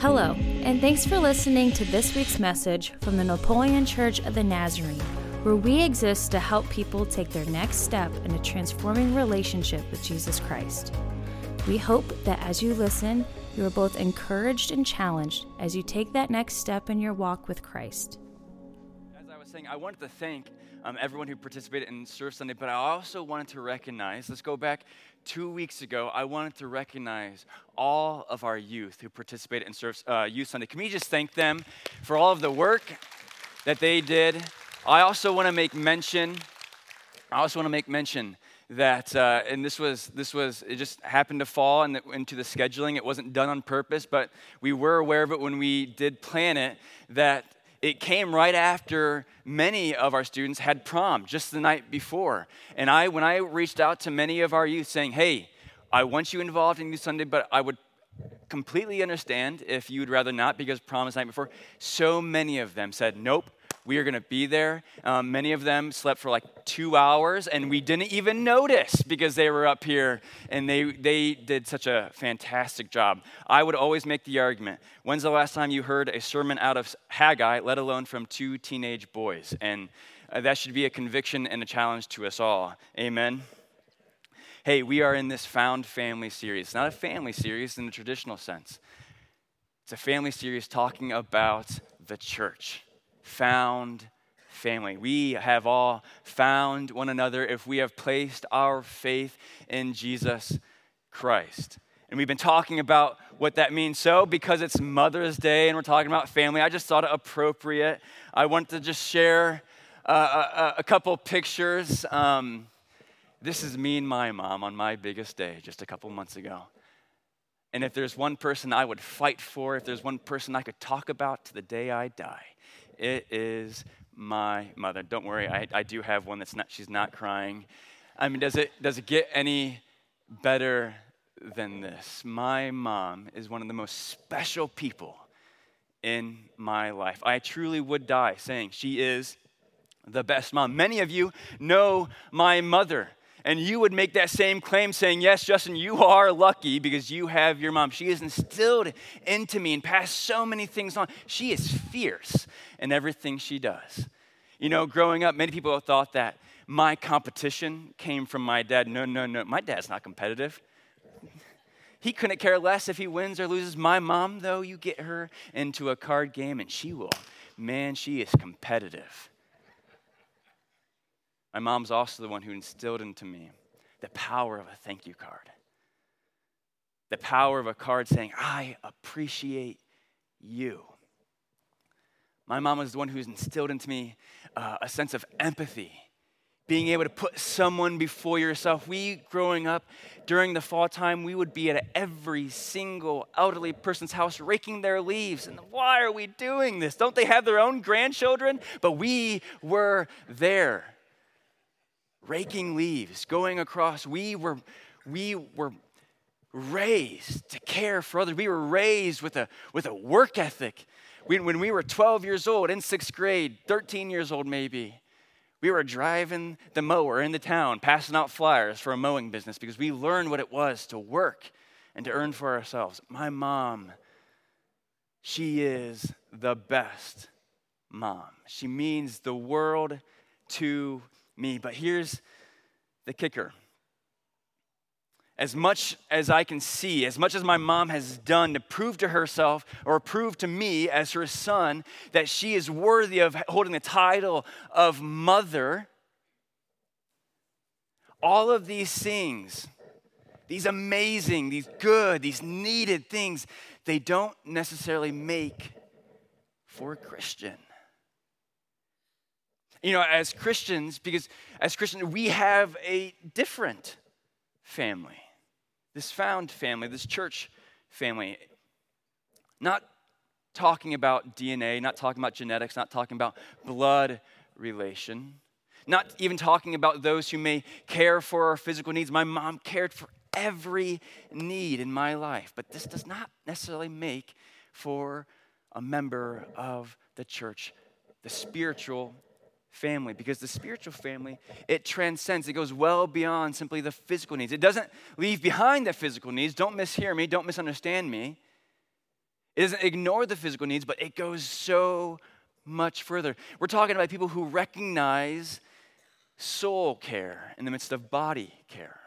Hello, and thanks for listening to this week's message from the Napoleon Church of the Nazarene, where we exist to help people take their next step in a transforming relationship with Jesus Christ. We hope that as you listen, you are both encouraged and challenged as you take that next step in your walk with Christ. As I was saying, I wanted to thank um, everyone who participated in Surf Sunday, but I also wanted to recognize, let's go back two weeks ago, I wanted to recognize all of our youth who participated in Surf uh, Youth Sunday. Can we just thank them for all of the work that they did? I also want to make mention, I also want to make mention that, uh, and this was, this was, it just happened to fall in the, into the scheduling. It wasn't done on purpose, but we were aware of it when we did plan it, that it came right after many of our students had prom just the night before. And I, when I reached out to many of our youth saying, hey, I want you involved in Youth Sunday, but I would completely understand if you'd rather not because prom is the night before. So many of them said, nope, we are going to be there. Um, many of them slept for like two hours, and we didn't even notice because they were up here and they, they did such a fantastic job. I would always make the argument when's the last time you heard a sermon out of Haggai, let alone from two teenage boys? And uh, that should be a conviction and a challenge to us all. Amen. Hey, we are in this found family series. It's not a family series in the traditional sense. It's a family series talking about the church found family. We have all found one another if we have placed our faith in Jesus Christ. And we've been talking about what that means. So, because it's Mother's Day and we're talking about family, I just thought it appropriate. I want to just share uh, a, a, couple pictures. Um, this is me and my mom on my biggest day just a couple months ago. And if there's one person I would fight for, if there's one person I could talk about to the day I die, it is my mother. Don't worry, I, I do have one that's not, she's not crying. I mean, does it, does it get any better than this? My mom is one of the most special people in my life. I truly would die saying she is the best mom. Many of you know my mother. And you would make that same claim saying, Yes, Justin, you are lucky because you have your mom. She has instilled into me and passed so many things on. She is fierce in everything she does. You know, growing up, many people thought that my competition came from my dad. No, no, no. My dad's not competitive. He couldn't care less if he wins or loses. My mom, though, you get her into a card game and she will. Man, she is competitive. My mom's also the one who instilled into me the power of a thank you card. The power of a card saying, I appreciate you. My mom was the one who's instilled into me uh, a sense of empathy, being able to put someone before yourself. We, growing up during the fall time, we would be at every single elderly person's house raking their leaves. And why are we doing this? Don't they have their own grandchildren? But we were there raking leaves, going across. We were, we were raised to care for others. We were raised with a, with a work ethic. We, when we were 12 years old, in sixth grade, 13 years old maybe, we were driving the mower in the town, passing out flyers for a mowing business because we learned what it was to work and to earn for ourselves. My mom, she is the best mom. She means the world to me. But here's the kicker as much as I can see, as much as my mom has done to prove to herself or prove to me as her son that she is worthy of holding the title of mother, all of these things, these amazing, these good, these needed things, they don't necessarily make for a Christian. You know, as Christians, because as Christians, we have a different family, this found family, this church family. Not talking about DNA, not talking about genetics, not talking about blood relation, not even talking about those who may care for our physical needs. My mom cared for every need in my life, but this does not necessarily make for a member of the church, the spiritual family because the spiritual family it transcends it goes well beyond simply the physical needs it doesn't leave behind the physical needs don't mishear me don't misunderstand me It doesn't ignore the physical needs, but it goes so much further. We're talking about people who recognize soul care in the midst of body care.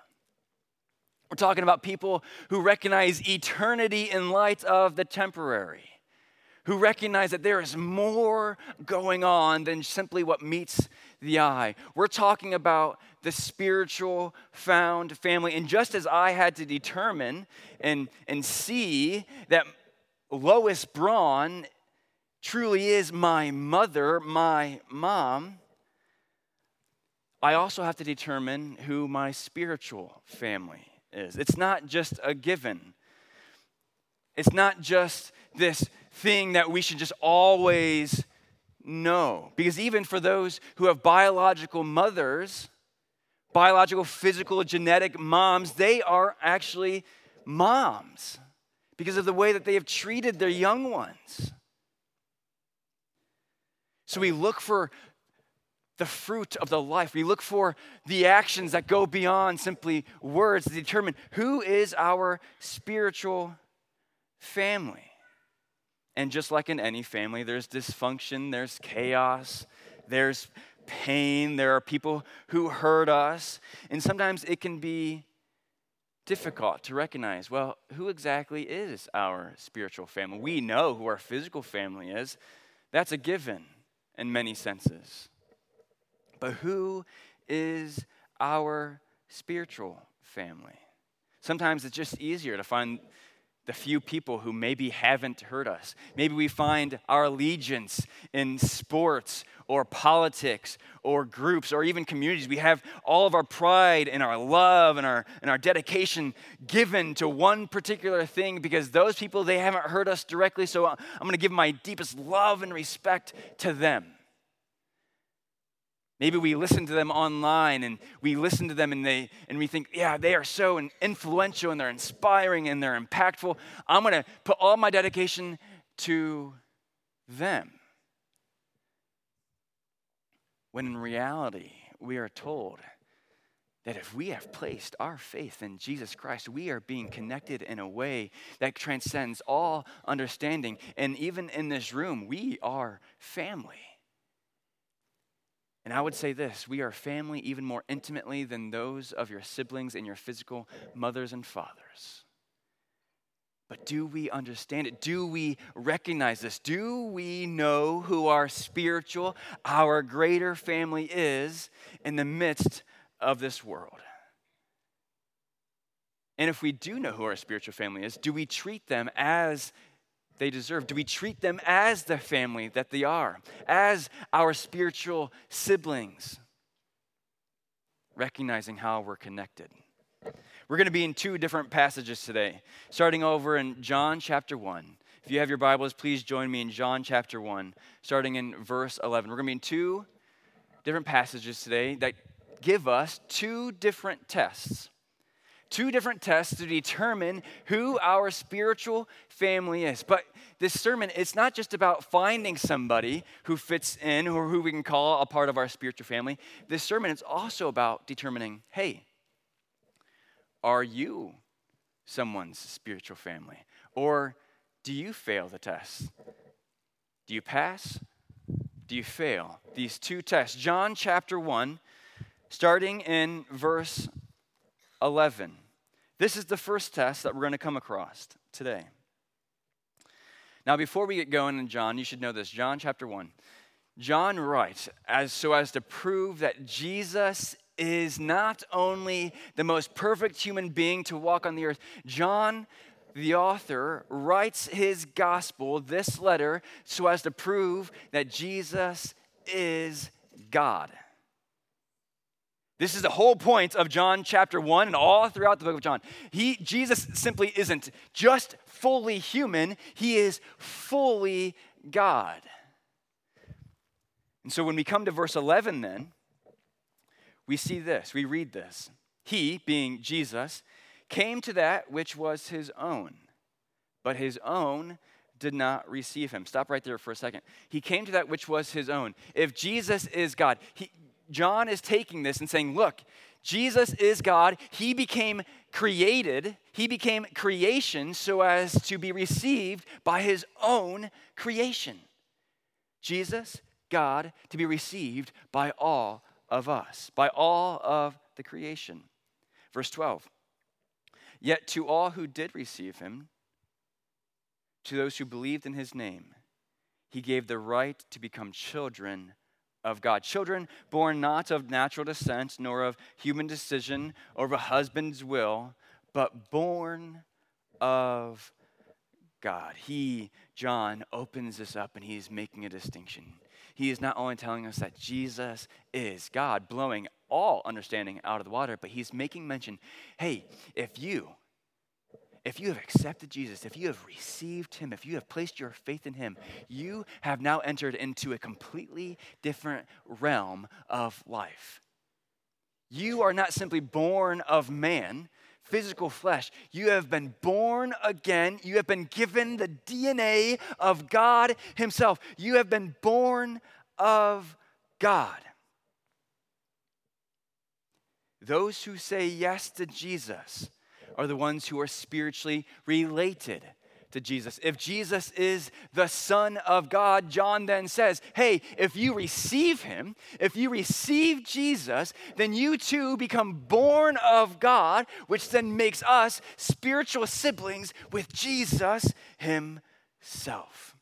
We're talking about people who recognize eternity in light of the temporary, who recognize that there is more going on than simply what meets the eye. We're talking about the spiritual found family. And just as I had to determine and, and see that Lois Braun truly is my mother, my mom, I also have to determine who my spiritual family is. It's not just a given. It's not just this thing that we should just always know. Because even for those who have biological mothers, biological, physical, genetic moms, they are actually moms because of the way that they have treated their young ones. So we look for the fruit of the life. We look for the actions that go beyond simply words to determine who is our spiritual family. And just like in any family, there's dysfunction, there's chaos, there's pain, there are people who hurt us. And sometimes it can be difficult to recognize well, who exactly is our spiritual family? We know who our physical family is, that's a given in many senses. But who is our spiritual family? Sometimes it's just easier to find the few people who maybe haven't hurt us. Maybe we find our allegiance in sports or politics or groups or even communities. We have all of our pride and our love and our, and our dedication given to one particular thing because those people, they haven't hurt us directly. So I'm going to give my deepest love and respect to them. Maybe we listen to them online and we listen to them and, they, and we think, yeah, they are so influential and they're inspiring and they're impactful. I'm going to put all my dedication to them. When in reality, we are told that if we have placed our faith in Jesus Christ, we are being connected in a way that transcends all understanding. And even in this room, we are family. And I would say this we are family even more intimately than those of your siblings and your physical mothers and fathers. But do we understand it? Do we recognize this? Do we know who our spiritual, our greater family is in the midst of this world? And if we do know who our spiritual family is, do we treat them as they deserve? Do we treat them as the family that they are, as our spiritual siblings, recognizing how we're connected? We're going to be in two different passages today, starting over in John chapter 1. If you have your Bibles, please join me in John chapter 1, starting in verse 11. We're going to be in two different passages today that give us two different tests two different tests to determine who our spiritual family is. But this sermon, it's not just about finding somebody who fits in or who we can call a part of our spiritual family. This sermon is also about determining hey, are you someone's spiritual family? Or do you fail the test? Do you pass? Do you fail? These two tests. John chapter 1, starting in verse 11. This is the first test that we're going to come across today. Now, before we get going in John, you should know this John chapter 1. John writes as so as to prove that Jesus is not only the most perfect human being to walk on the earth. John, the author, writes his gospel, this letter, so as to prove that Jesus is God. This is the whole point of John chapter 1 and all throughout the book of John. He Jesus simply isn't just fully human, he is fully God. And so when we come to verse 11 then, we see this, we read this. He, being Jesus, came to that which was his own, but his own did not receive him. Stop right there for a second. He came to that which was his own. If Jesus is God, he, John is taking this and saying, look, Jesus is God. He became created, he became creation so as to be received by his own creation. Jesus, God, to be received by all of us, by all of the creation. Verse 12 Yet to all who did receive him, to those who believed in his name, he gave the right to become children of God. Children born not of natural descent, nor of human decision, or of a husband's will, but born of God. He, John, opens this up and he's making a distinction. He is not only telling us that Jesus is God, blowing all understanding out of the water, but he's making mention hey, if you, if you have accepted Jesus, if you have received him, if you have placed your faith in him, you have now entered into a completely different realm of life. You are not simply born of man, physical flesh. You have been born again. You have been given the DNA of God Himself. You have been born of God. Those who say yes to Jesus are the ones who are spiritually related to Jesus. If Jesus is the Son of God, John then says, hey, if you receive him, if you receive Jesus, then you too become born of God, which then makes us spiritual siblings with Jesus himself.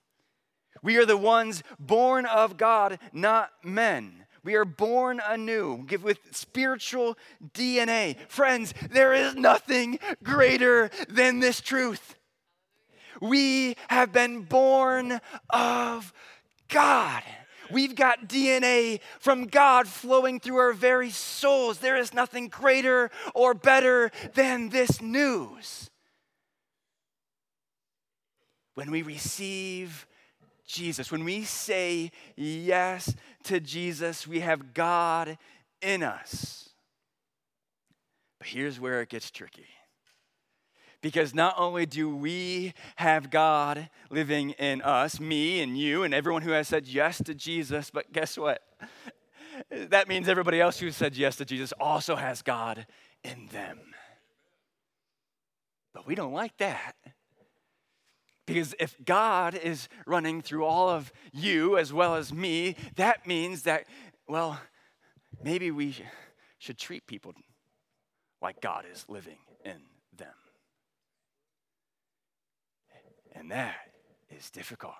We are the ones born of God, not men. We are born anew, with spiritual DNA. Friends, there is nothing greater than this truth. We have been born of God. We've got DNA from God flowing through our very souls. There is nothing greater or better than this news. When we receive Jesus, when we say yes to Jesus, we have God in us. But here's where it gets tricky. Because not only do we have God living in us, me and you, and everyone who has said yes to Jesus, but guess what? That means everybody else who said yes to Jesus also has God in them. But we don't like that. Because if God is running through all of you as well as me, that means that, well, maybe we should treat people like God is living in them. And that is difficult.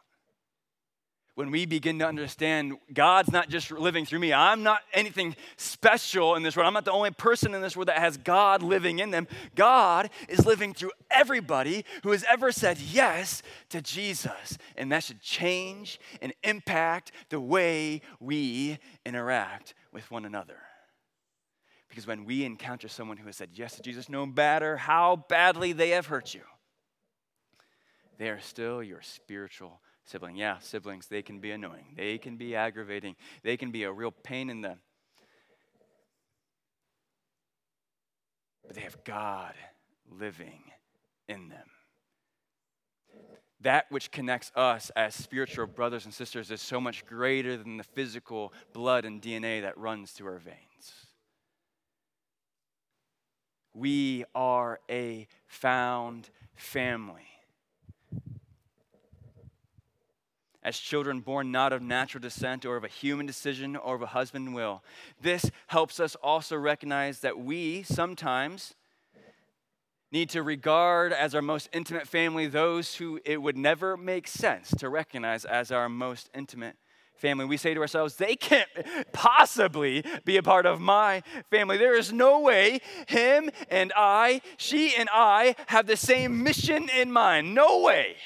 When we begin to understand God's not just living through me, I'm not anything special in this world. I'm not the only person in this world that has God living in them. God is living through everybody who has ever said yes to Jesus. And that should change and impact the way we interact with one another. Because when we encounter someone who has said yes to Jesus, no matter how badly they have hurt you, they are still your spiritual sibling. Yeah, siblings, they can be annoying. They can be aggravating. They can be a real pain in the. But they have God living in them. That which connects us as spiritual brothers and sisters is so much greater than the physical blood and DNA that runs through our veins. We are a found family. As children born not of natural descent or of a human decision or of a husband will. This helps us also recognize that we sometimes need to regard as our most intimate family those who it would never make sense to recognize as our most intimate family. We say to ourselves, they can't possibly be a part of my family. There is no way him and I, she and I have the same mission in mind. No way.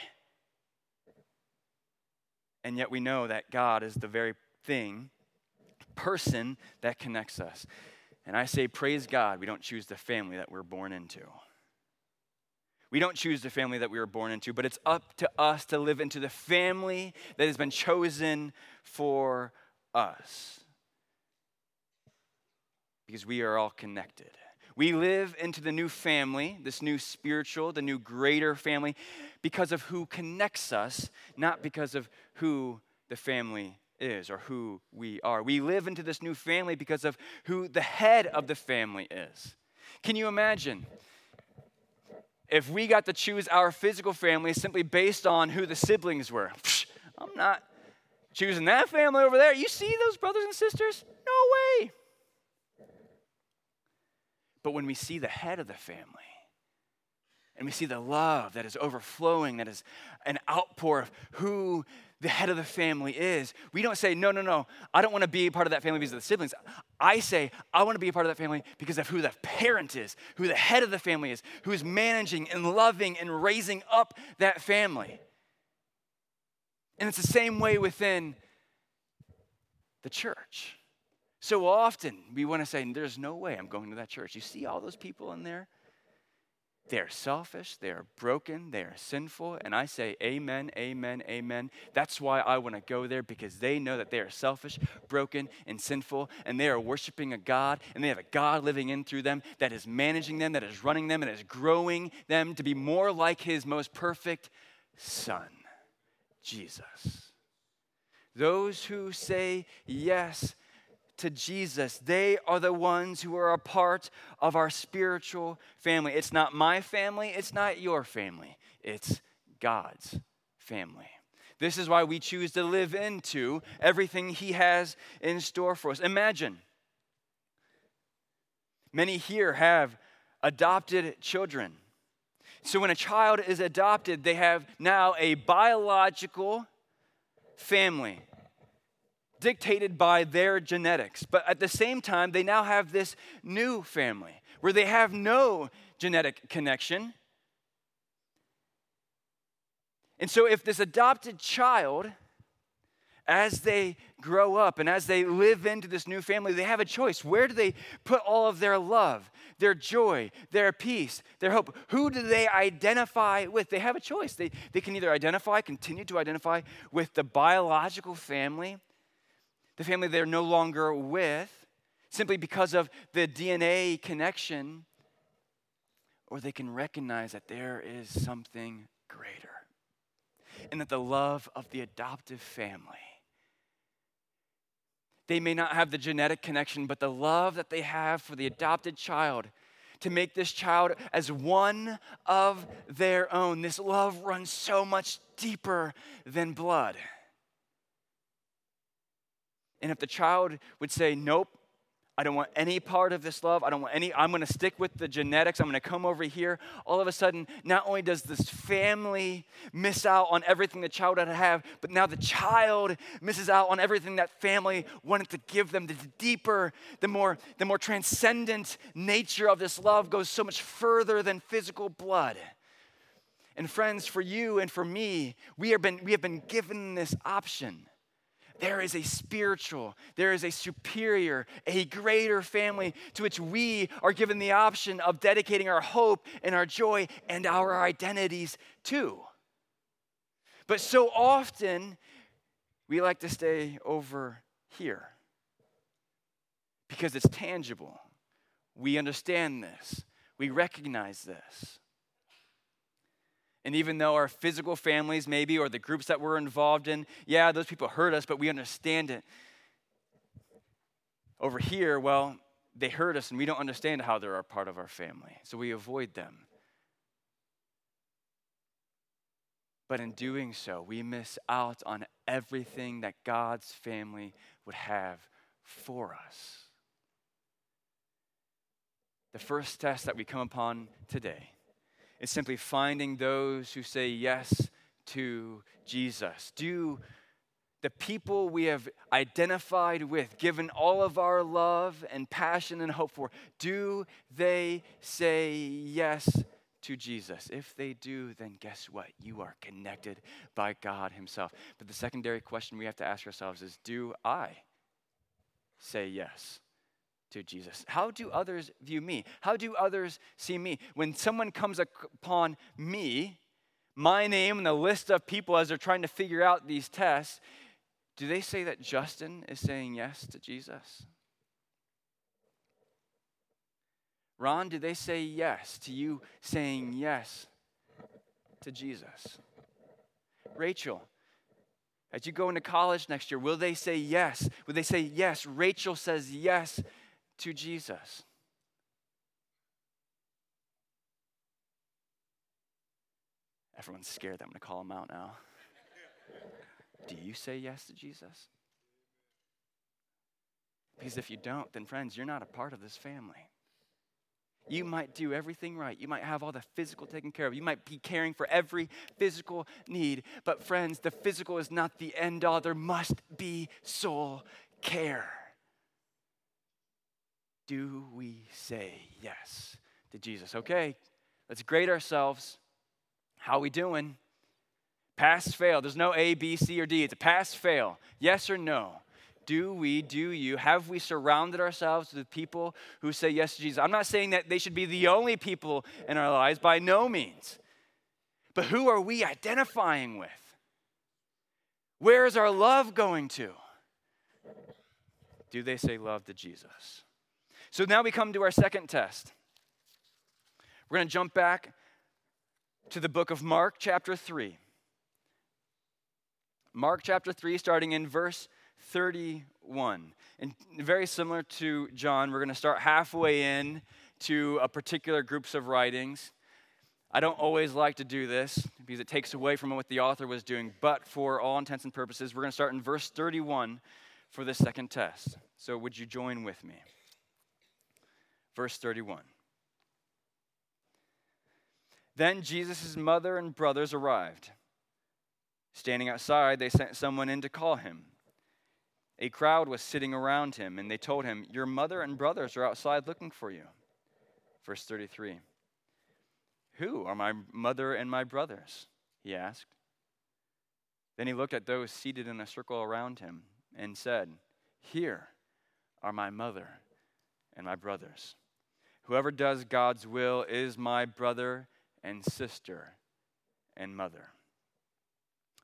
And yet we know that God is the very thing, person that connects us. And I say, praise God, we don't choose the family that we're born into. We don't choose the family that we were born into, but it's up to us to live into the family that has been chosen for us. Because we are all connected. We live into the new family, this new spiritual, the new greater family, because of who connects us, not because of who the family is or who we are. We live into this new family because of who the head of the family is. Can you imagine if we got to choose our physical family simply based on who the siblings were, I'm not choosing that family over there. You see those brothers and sisters? No way. But when we see the head of the family, and we see the love that is overflowing, that is an outpour of who the head of the family is. We don't say, no, no, no, I don't want to be a part of that family because of the siblings. I say, I want to be a part of that family because of who the parent is, who the head of the family is, who is managing and loving and raising up that family. And it's the same way within the church. So often we want to say, there's no way I'm going to that church. You see all those people in there? They are selfish, they are broken, they are sinful. And I say, Amen, Amen, Amen. That's why I want to go there because they know that they are selfish, broken, and sinful. And they are worshiping a God, and they have a God living in through them that is managing them, that is running them, and is growing them to be more like His most perfect Son, Jesus. Those who say yes to Jesus, they are the ones who are a part of our spiritual family. It's not my family, it's not your family, it's God's family. This is why we choose to live into everything He has in store for us. Imagine many here have adopted children. So when a child is adopted, they have now a biological family dictated by their genetics. But at the same time, they now have this new family where they have no genetic connection. And so, if this adopted child, as they grow up and as they live into this new family, they have a choice. Where do they put all of their love, their joy, their peace, their hope? Who do they identify with? They have a choice. They, they can either identify, continue to identify with the biological family the family they're no longer with, simply because of the DNA connection, or they can recognize that there is something greater and that the love of the adoptive family. They may not have the genetic connection, but the love that they have for the adopted child to make this child as one of their own. This love runs so much deeper than blood. And if the child would say, Nope, I don't want any part of this love. I don't want any, I'm going to stick with the genetics. I'm going to come over here. All of a sudden, not only does this family miss out on everything the child had to have, but now the child misses out on everything that family wanted to give them. The deeper, the more, the more transcendent nature of this love goes so much further than physical blood. And friends, for you and for me, we have been, we have been given this option there is a spiritual, there is a superior, a greater family to which we are given the option of dedicating our hope and our joy and our identities to. But so often, we like to stay over here because it's tangible. We understand this, we recognize this. And even though our physical families, maybe, or the groups that we're involved in, yeah, those people hurt us, but we understand it. Over here, well, they hurt us and we don't understand how they're a part of our family, so we avoid them. But in doing so, we miss out on everything that God's family would have for us. The first test that we come upon today is simply finding those who say yes to Jesus. Do the people we have identified with, given all of our love and passion and hope for, do they say yes to Jesus? If they do, then guess what? You are connected by God Himself. But the secondary question we have to ask ourselves is do I say yes? To Jesus? How do others view me? How do others see me? When someone comes upon me, my name and the list of people as they're trying to figure out these tests, do they say that Justin is saying yes to Jesus? Ron, do they say yes to you saying yes to Jesus? Rachel, as you go into college next year, will they say yes? Will they say yes? Rachel says yes to Jesus. Everyone's scared that I'm going to call them out now. Do you say yes to Jesus? Because if you don't, then friends, you're not a part of this family. You might do everything right. You might have all the physical taken care of. You might be caring for every physical need. But, friends, the physical is not the end all. There must be soul care. Do we say yes to Jesus? Okay, let's grade ourselves. How are we doing? Pass, fail. There's no A, B, C, or D. It's a pass, fail. Yes or no? Do we, do you, have we surrounded ourselves with people who say yes to Jesus? I'm not saying that they should be the only people in our lives, by no means. But who are we identifying with? Where is our love going to? Do they say love to Jesus? So now we come to our second test. We're going to jump back to the book of Mark, chapter 3. Mark chapter 3, starting in verse 31. And very similar to John, we're going to start halfway in to a particular groups of writings. I don't always like to do this because it takes away from what the author was doing, but for all intents and purposes, we're going to start in verse 31 for the second test. So would you join with me? Verse 31. Then Jesus' mother and brothers arrived. Standing outside, they sent someone in to call him. A crowd was sitting around him, and they told him, Your mother and brothers are outside looking for you. Verse 33 Who are my mother and my brothers? He asked. Then he looked at those seated in a circle around him and said, Here are my mother and my brothers. Whoever does God's will is my brother and sister and mother.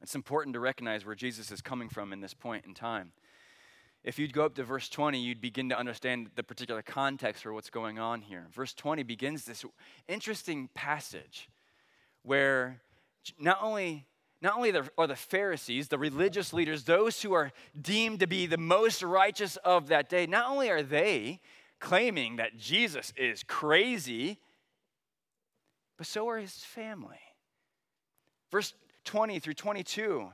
It's important to recognize where Jesus is coming from in this point in time. If you'd go up to verse 20, you'd begin to understand the particular context for what's going on here. Verse 20 begins this interesting passage where not only not only are the Pharisees, the religious leaders, those who are deemed to be the most righteous of that day, not only are they claiming that Jesus is crazy, but so are his family. Verse 20 through 22,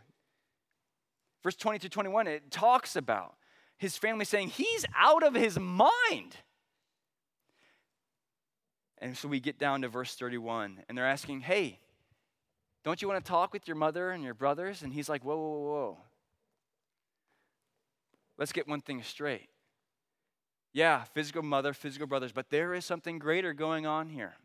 verse 20 through 21, it talks about his family saying, He's out of his mind. And so we get down to verse 31, and they're asking, Hey, don't you want to talk with your mother and your brothers? And he's like, Whoa, whoa, whoa. Whoa. Let's get one thing straight. Yeah, physical mother, physical brothers, but there is something greater going on here.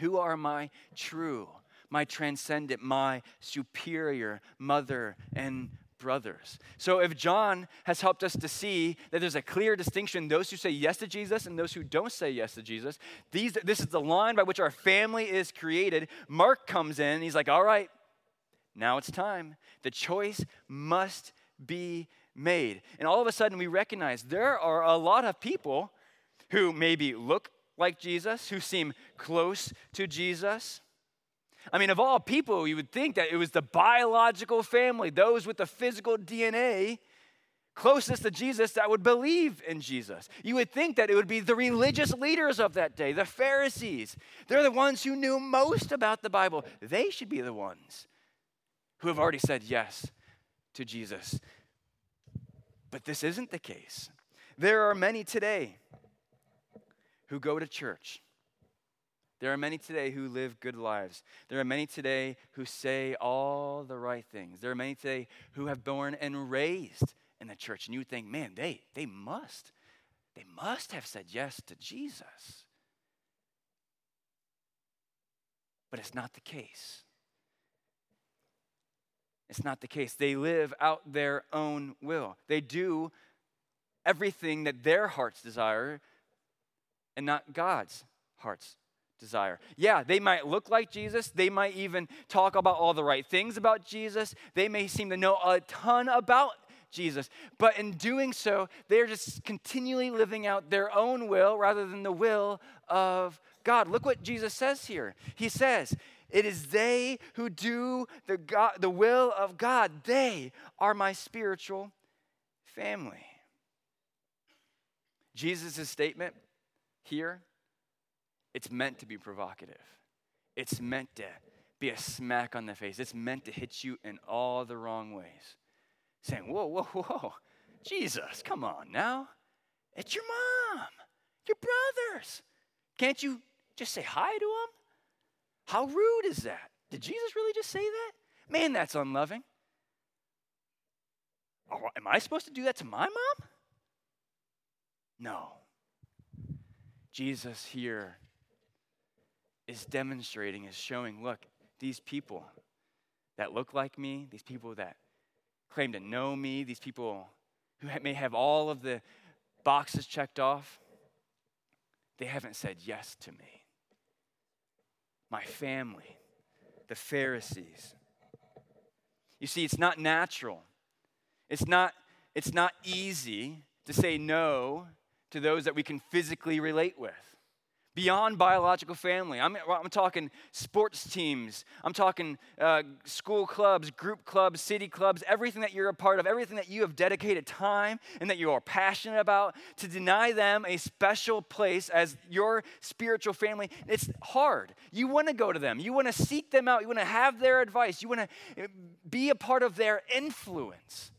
Who are my true, my transcendent, my superior mother and brothers. So if John has helped us to see that there's a clear distinction those who say yes to Jesus and those who don't say yes to Jesus, these, this is the line by which our family is created. Mark comes in, he's like, all right, now it's time. The choice must be made. And all of a sudden we recognize there are a lot of people who maybe look like Jesus, who seem close to Jesus I mean, of all people, you would think that it was the biological family, those with the physical DNA closest to Jesus that would believe in Jesus. You would think that it would be the religious leaders of that day, the Pharisees. They're the ones who knew most about the Bible. They should be the ones who have already said yes to Jesus. But this isn't the case. There are many today who go to church there are many today who live good lives. There are many today who say all the right things. There are many today who have born and raised in the church. And you think, man, they, they must, they must have said yes to Jesus. But it's not the case. It's not the case. They live out their own will. They do everything that their hearts desire and not God's heart's desire. Yeah, they might look like Jesus. They might even talk about all the right things about Jesus. They may seem to know a ton about Jesus. But in doing so, they're just continually living out their own will rather than the will of God. Look what Jesus says here. He says, It is they who do the, God, the will of God, they are my spiritual family. Jesus' statement here it's meant to be provocative, it's meant to be a smack on the face. It's meant to hit you in all the wrong ways. Saying, whoa, whoa, whoa, Jesus, come on now. It's your mom, your brothers. Can't you just say hi to him? How rude is that? Did Jesus really just say that? Man, that's unloving. Oh, am I supposed to do that to my mom? No. Jesus here is demonstrating, is showing look, these people that look like me, these people that claim to know me, these people who may have all of the boxes checked off, they haven't said yes to me. My family, the Pharisees. You see, it's not natural. It's not, it's not easy to say no to those that we can physically relate with beyond biological family. I'm, I'm talking sports teams, I'm talking uh, school clubs, group clubs, city clubs, everything that you're a part of, everything that you have dedicated time and that you are passionate about. To deny them a special place as your spiritual family, it's hard. You want to go to them, you want to seek them out, you want to have their advice, you want to uh, be a part of their influence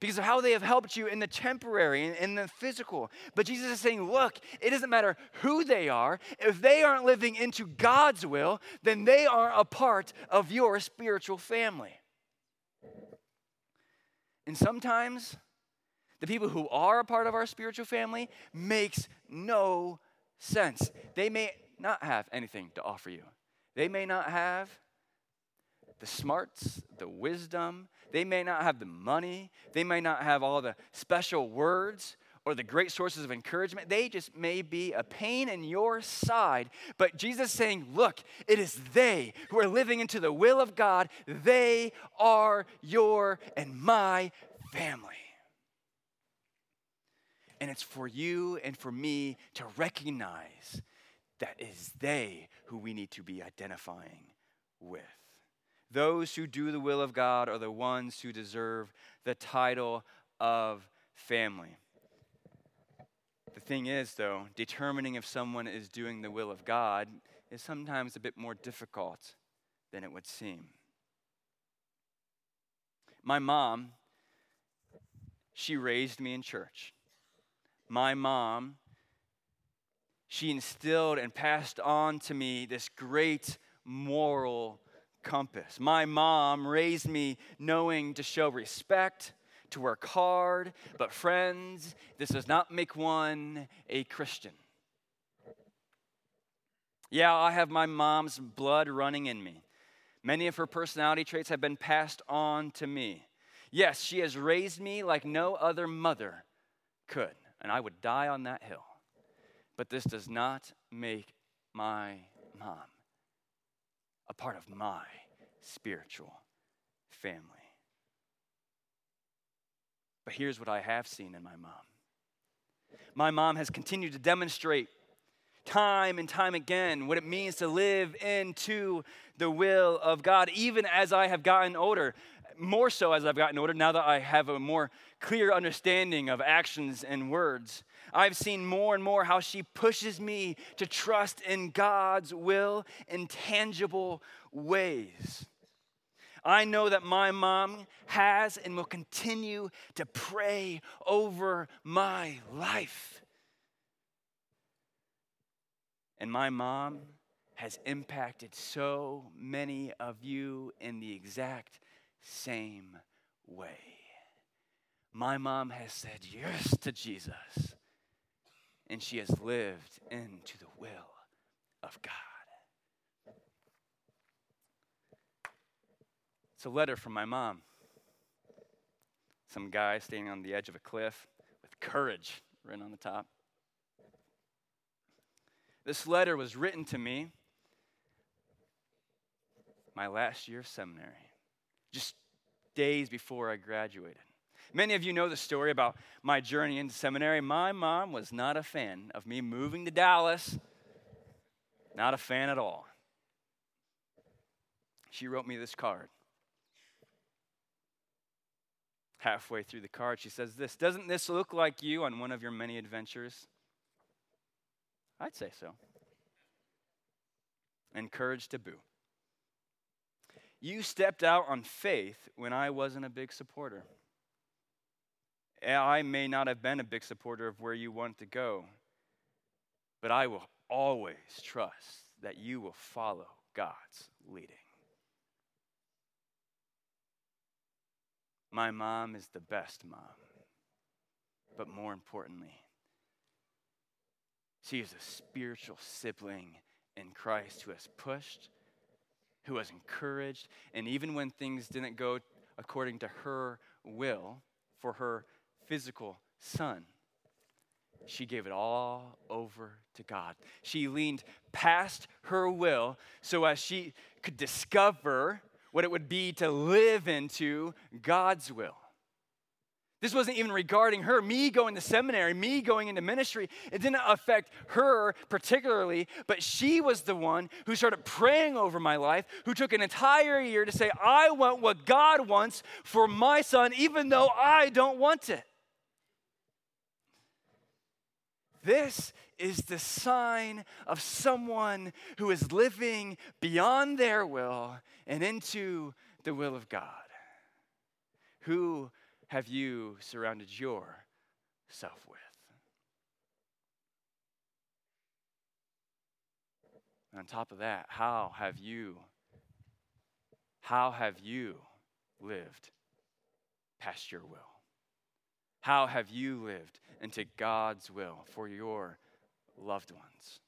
because of how they have helped you in the temporary and in the physical. But Jesus is saying, look, it doesn't matter who they are. If they aren't living into God's will, then they are a part of your spiritual family. And sometimes the people who are a part of our spiritual family makes no sense. They may not have anything to offer you. They may not have the smarts, the wisdom, they may not have the money, they may not have all the special words or the great sources of encouragement. They just may be a pain in your side. But Jesus saying, Look, it is they who are living into the will of God. They are your and my family. And it's for you and for me to recognize that is they who we need to be identifying with. Those who do the will of God are the ones who deserve the title of family. The thing is, though, determining if someone is doing the will of God is sometimes a bit more difficult than it would seem. My mom, she raised me in church. My mom, she instilled and passed on to me this great moral compass. My mom raised me knowing to show respect, to work hard, but friends, this does not make one a Christian. Yeah, I have my mom's blood running in me. Many of her personality traits have been passed on to me. Yes, she has raised me like no other mother could, and I would die on that hill. But this does not make my mom a part of my spiritual family. But here's what I have seen in my mom my mom has continued to demonstrate time and time again what it means to live into the will of God, even as I have gotten older. More so as I've gotten older, now that I have a more clear understanding of actions and words. I've seen more and more how she pushes me to trust in God's will in tangible ways. I know that my mom has and will continue to pray over my life. And my mom has impacted so many of you in the exact same way. My mom has said yes to Jesus and she has lived into the will of God. It's a letter from my mom. Some guy standing on the edge of a cliff with courage written on the top. This letter was written to me my last year of seminary, just days before I graduated. Many of you know the story about my journey into seminary. My mom was not a fan of me moving to Dallas, not a fan at all. She wrote me this card. Halfway through the card, she says this Doesn't this look like you on one of your many adventures? I'd say so. Encouraged to boo. You stepped out on faith when I wasn't a big supporter. I may not have been a big supporter of where you want to go, but I will always trust that you will follow God's leading. My mom is the best mom, but more importantly, she is a spiritual sibling in Christ who has pushed, who has encouraged, and even when things didn't go according to her will for her physical son, she gave it all over to God. She leaned past her will so as she could discover what it would be to live into God's will. This wasn't even regarding her. Me going to seminary, me going into ministry, it didn't affect her particularly, but she was the one who started praying over my life, who took an entire year to say, I want what God wants for my son, even though I don't want it. This is the sign of someone who is living beyond their will and into the will of God. Who have you surrounded yourself with? on top of that, how have you how have you lived past your will? How have you lived into God's will for your loved ones?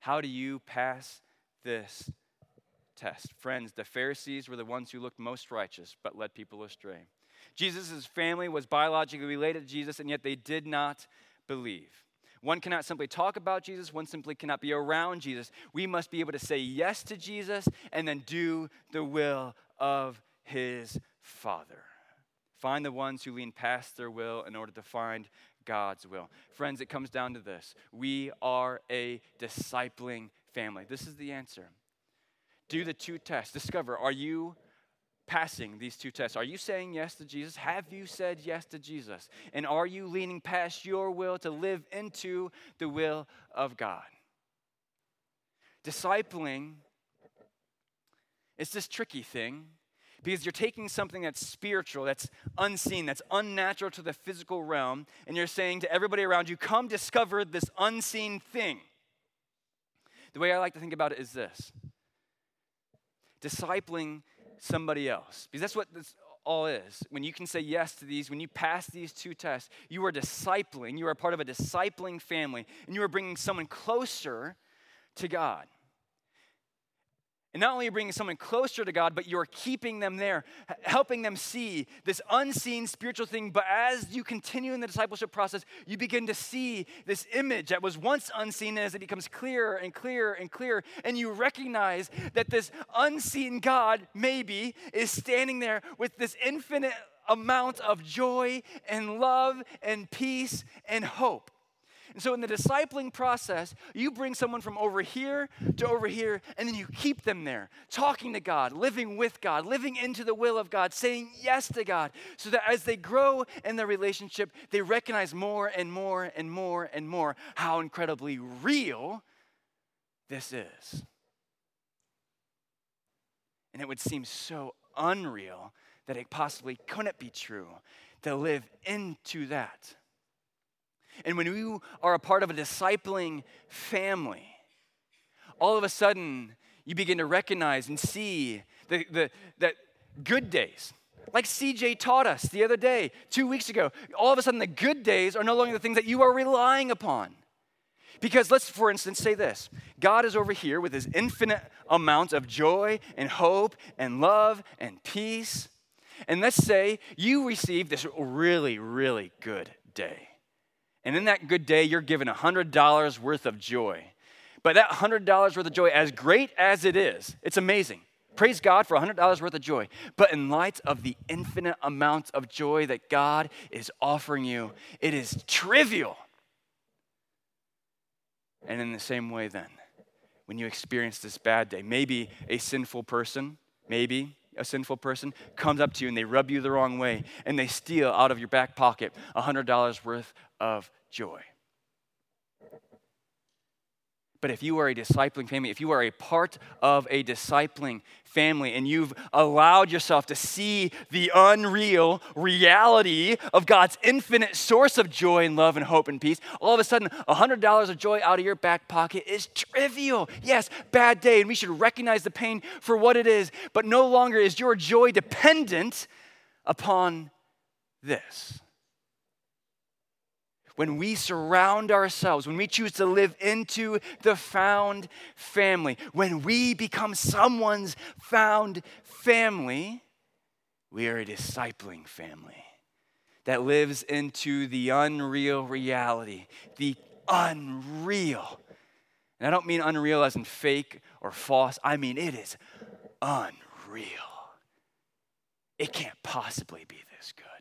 How do you pass this test? Friends, the Pharisees were the ones who looked most righteous but led people astray. Jesus' family was biologically related to Jesus, and yet they did not believe. One cannot simply talk about Jesus, one simply cannot be around Jesus. We must be able to say yes to Jesus and then do the will of his Father. Find the ones who lean past their will in order to find God's will. Friends, it comes down to this we are a discipling family. This is the answer. Do the two tests. Discover are you passing these two tests? Are you saying yes to Jesus? Have you said yes to Jesus? And are you leaning past your will to live into the will of God? Discipling is this tricky thing because you're taking something that's spiritual, that's unseen, that's unnatural to the physical realm, and you're saying to everybody around you, come discover this unseen thing. The way I like to think about it is this discipling somebody else, because that's what this all is. When you can say yes to these, when you pass these two tests, you are discipling, you are part of a discipling family, and you are bringing someone closer to God. And not only are bringing someone closer to God, but you're keeping them there, helping them see this unseen spiritual thing. But as you continue in the discipleship process, you begin to see this image that was once unseen as it becomes clearer and clearer and clearer. And you recognize that this unseen God, maybe, is standing there with this infinite amount of joy and love and peace and hope. And so, in the discipling process, you bring someone from over here to over here, and then you keep them there, talking to God, living with God, living into the will of God, saying yes to God, so that as they grow in their relationship, they recognize more and more and more and more how incredibly real this is. And it would seem so unreal that it possibly couldn't be true to live into that. And when you are a part of a discipling family, all of a sudden you begin to recognize and see the, the, that good days, like CJ taught us the other day, two weeks ago, all of a sudden the good days are no longer the things that you are relying upon. Because let's, for instance, say this God is over here with his infinite amount of joy and hope and love and peace. And let's say you receive this really, really good day. And in that good day, you're given $100 worth of joy. But that $100 worth of joy, as great as it is, it's amazing. Praise God for $100 worth of joy. But in light of the infinite amount of joy that God is offering you, it is trivial. And in the same way, then, when you experience this bad day, maybe a sinful person, maybe a sinful person comes up to you and they rub you the wrong way and they steal out of your back pocket $100 worth of joy. But if you are a discipling family, if you are a part of a discipling family and you've allowed yourself to see the unreal reality of God's infinite source of joy and love and hope and peace, all of a sudden, $100 of joy out of your back pocket is trivial. Yes, bad day, and we should recognize the pain for what it is, but no longer is your joy dependent upon this when we surround ourselves, when we choose to live into the found family, when we become someone's found family, we are a discipling family that lives into the unreal reality, the unreal. And I don't mean unreal as in fake or false, I mean it is unreal. It can't possibly be this good.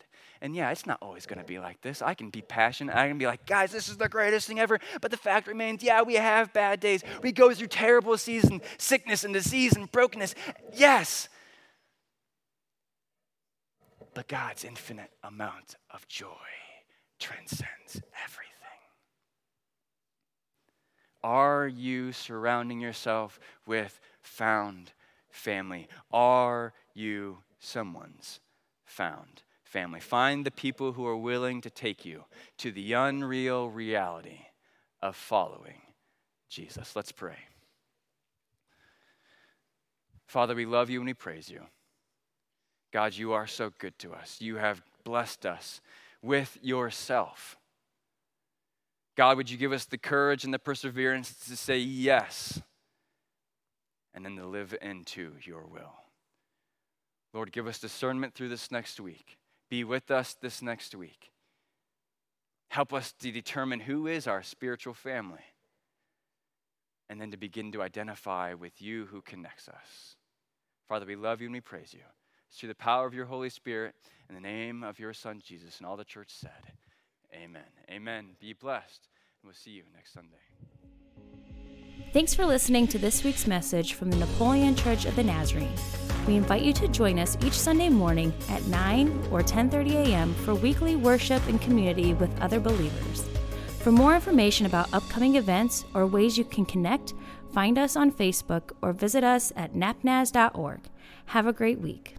And yeah, it's not always going to be like this. I can be passionate. I can be like, guys, this is the greatest thing ever. But the fact remains, yeah, we have bad days. We go through terrible seasons, sickness and disease and brokenness. Yes. But God's infinite amount of joy transcends everything. Are you surrounding yourself with found family? Are you someone's found family. Find the people who are willing to take you to the unreal reality of following Jesus. Let's pray. Father, we love you and we praise you. God, you are so good to us. You have blessed us with yourself. God, would you give us the courage and the perseverance to say yes and then to live into your will? Lord, give us discernment through this next week be with us this next week. Help us to determine who is our spiritual family and then to begin to identify with you who connects us. Father, we love you and we praise you. It's through the power of your Holy Spirit, in the name of your Son, Jesus, and all the church said, Amen. Amen. Be blessed, and we'll see you next Sunday. Thanks for listening to this week's message from the Napoleon Church of the Nazarene. We invite you to join us each Sunday morning at 9 or 10:30 a.m. for weekly worship and community with other believers. For more information about upcoming events or ways you can connect, find us on Facebook or visit us at napnaz.org. Have a great week.